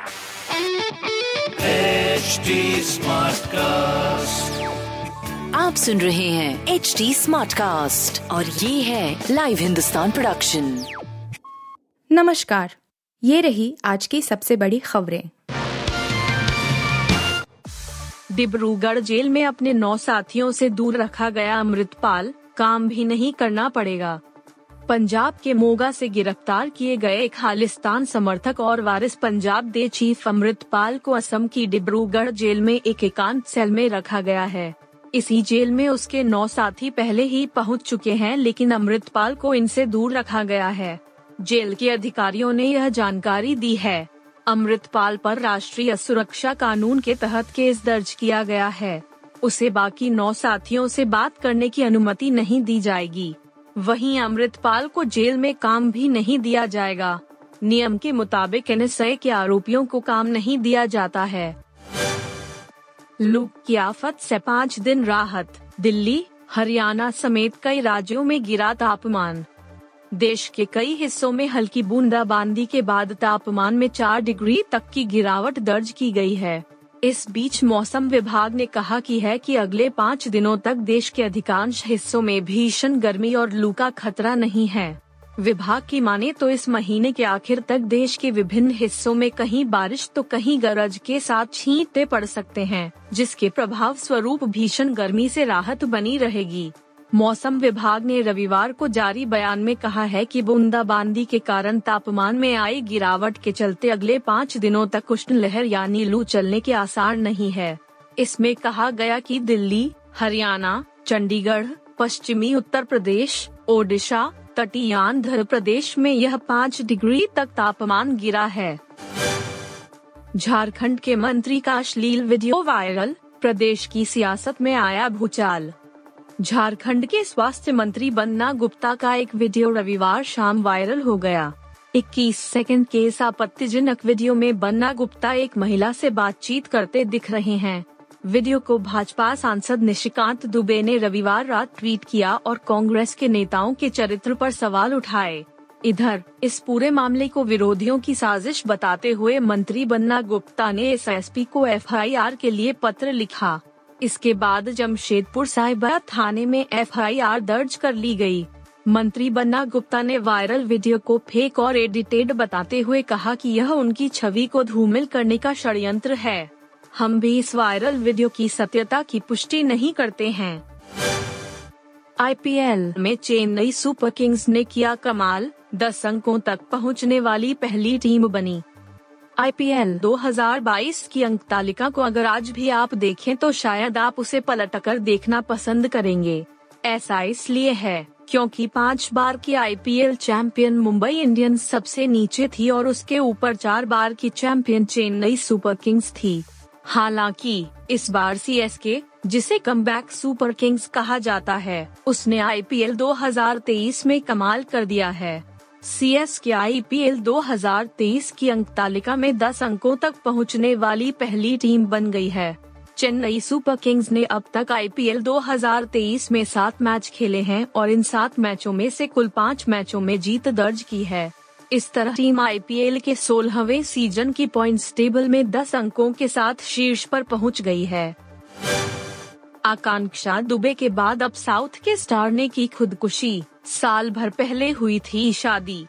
HD Smartcast. आप सुन रहे हैं एच डी स्मार्ट कास्ट और ये है लाइव हिंदुस्तान प्रोडक्शन नमस्कार। ये रही आज की सबसे बड़ी खबरें। डिब्रूगढ़ जेल में अपने नौ साथियों से दूर रखा गया अमृतपाल काम भी नहीं करना पड़ेगा। पंजाब के मोगा से गिरफ़्तार किए गए एक खालिस्तान समर्थक और वारिस पंजाब दे चीफ अमृतपाल को असम की डिब्रूगढ़ जेल में एक एकांत सेल में रखा गया है। इसी जेल में उसके नौ साथी पहले ही पहुँच चुके हैं, लेकिन अमृतपाल को इनसे दूर रखा गया है। जेल के अधिकारियों ने यह जानकारी दी है। अमृतपाल पर राष्ट्रीय सुरक्षा कानून के तहत केस दर्ज किया गया है। उसे बाकी नौ साथियों से बात करने की अनुमति नहीं दी जाएगी। वहीं अमृतपाल को जेल में काम भी नहीं दिया जाएगा। नियम के मुताबिक एन के आरोपियों को काम नहीं दिया जाता है। लू की आफत से पाँच दिन राहत। दिल्ली, हरियाणा समेत कई राज्यों में गिरा तापमान। देश के कई हिस्सों में हल्की बूंदाबांदी के बाद तापमान में चार डिग्री तक की गिरावट दर्ज की गई है। इस बीच मौसम विभाग ने कहा कि है कि अगले पाँच दिनों तक देश के अधिकांश हिस्सों में भीषण गर्मी और लू का खतरा नहीं है। विभाग की माने तो इस महीने के आखिर तक देश के विभिन्न हिस्सों में कहीं बारिश तो कहीं गरज के साथ छींटे पड़ सकते हैं, जिसके प्रभाव स्वरूप भीषण गर्मी से राहत बनी रहेगी। मौसम विभाग ने रविवार को जारी बयान में कहा है कि बूंदाबांदी के कारण तापमान में आई गिरावट के चलते अगले पाँच दिनों तक उष्ण लहर यानी लू चलने के आसार नहीं है। इसमें कहा गया कि दिल्ली, हरियाणा, चंडीगढ़, पश्चिमी उत्तर प्रदेश, ओडिशा तटीय आंध्र प्रदेश में यह पाँच डिग्री तक तापमान गिरा है। झारखंड के मंत्री का अश्लील वीडियो वायरल, प्रदेश की सियासत में आया भूचाल। झारखंड के स्वास्थ्य मंत्री बन्ना गुप्ता का एक वीडियो रविवार शाम वायरल हो गया। 21 सेकंड के इस आपत्तिजनक वीडियो में बन्ना गुप्ता एक महिला से बातचीत करते दिख रहे हैं। वीडियो को भाजपा सांसद निशिकांत दुबे ने रविवार रात ट्वीट किया और कांग्रेस के नेताओं के चरित्र पर सवाल उठाए। इधर, इस पूरे मामले को विरोधियों की साजिश बताते हुए मंत्री बन्ना गुप्ता ने एस को एफआईआर के लिए पत्र लिखा। इसके बाद जमशेदपुर साहिबा थाने में एफआईआर दर्ज कर ली गई। मंत्री बन्ना गुप्ता ने वायरल वीडियो को फेक और एडिटेड बताते हुए कहा कि यह उनकी छवि को धूमिल करने का षड्यंत्र है। हम भी इस वायरल वीडियो की सत्यता की पुष्टि नहीं करते हैं। आईपीएल में चेन्नई सुपर किंग्स ने किया कमाल, दस अंकों तक पहुँचने वाली पहली टीम बनी। आईपीएल 2022 की अंक तालिका को अगर आज भी आप देखें तो शायद आप उसे पलटकर देखना पसंद करेंगे। ऐसा इसलिए है, क्योंकि पाँच बार की आईपीएल चैंपियन मुंबई इंडियंस सबसे नीचे थी और उसके ऊपर चार बार की चैंपियन चेन्नई सुपर किंग्स थी। हालाँकि, इस बार सी जिसे कम सुपर किंग्स कहा जाता है, उसने आईपीएल 2023 में कमाल कर दिया है। सी एस के आई पी एल दो हज़ार तेईस की अंक तालिका में 10 अंकों तक पहुँचने वाली पहली टीम बन गई है। चेन्नई सुपर किंग्स ने अब तक आईपीएल 2023 में सात मैच खेले हैं और इन सात मैचों में से कुल पाँच मैचों में जीत दर्ज की है। इस तरह टीम आईपीएल के सोलहवें सीज़न की पॉइंट्स टेबल में 10 अंकों के साथ शीर्ष पर पहुँच गई है। आकांक्षा दुबे के बाद अब साउथ के स्टार ने की खुदकुशी। साल भर पहले हुई थी शादी।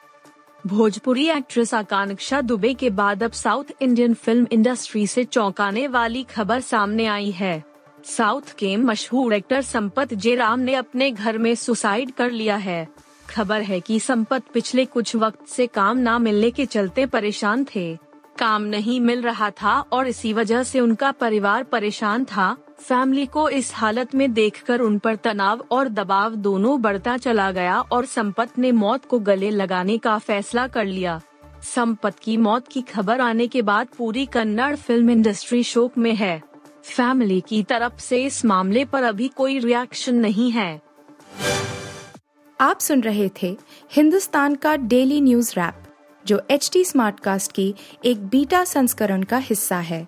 भोजपुरी एक्ट्रेस आकांक्षा दुबे के बाद अब साउथ इंडियन फ़िल्म इंडस्ट्री से चौंकाने वाली खबर सामने आई है। साउथ के मशहूर एक्टर संपत जेराम ने अपने घर में सुसाइड कर लिया है। खबर है कि संपत पिछले कुछ वक्त से काम ना मिलने के चलते परेशान थे। काम नहीं मिल रहा था और इसी वजह से उनका परिवार परेशान था। फैमिली को इस हालत में देखकर उन पर तनाव और दबाव दोनों बढ़ता चला गया और संपत ने मौत को गले लगाने का फैसला कर लिया। संपत की मौत की खबर आने के बाद पूरी कन्नड़ फ़िल्म इंडस्ट्री शोक में है। फैमिली की तरफ़ से इस मामले पर अभी कोई रिएक्शन नहीं है। आप सुन रहे थे हिंदुस्तान का डेली न्यूज़ रैप, जो एच टी स्मार्ट कास्ट की एक बीटा संस्करण का हिस्सा है।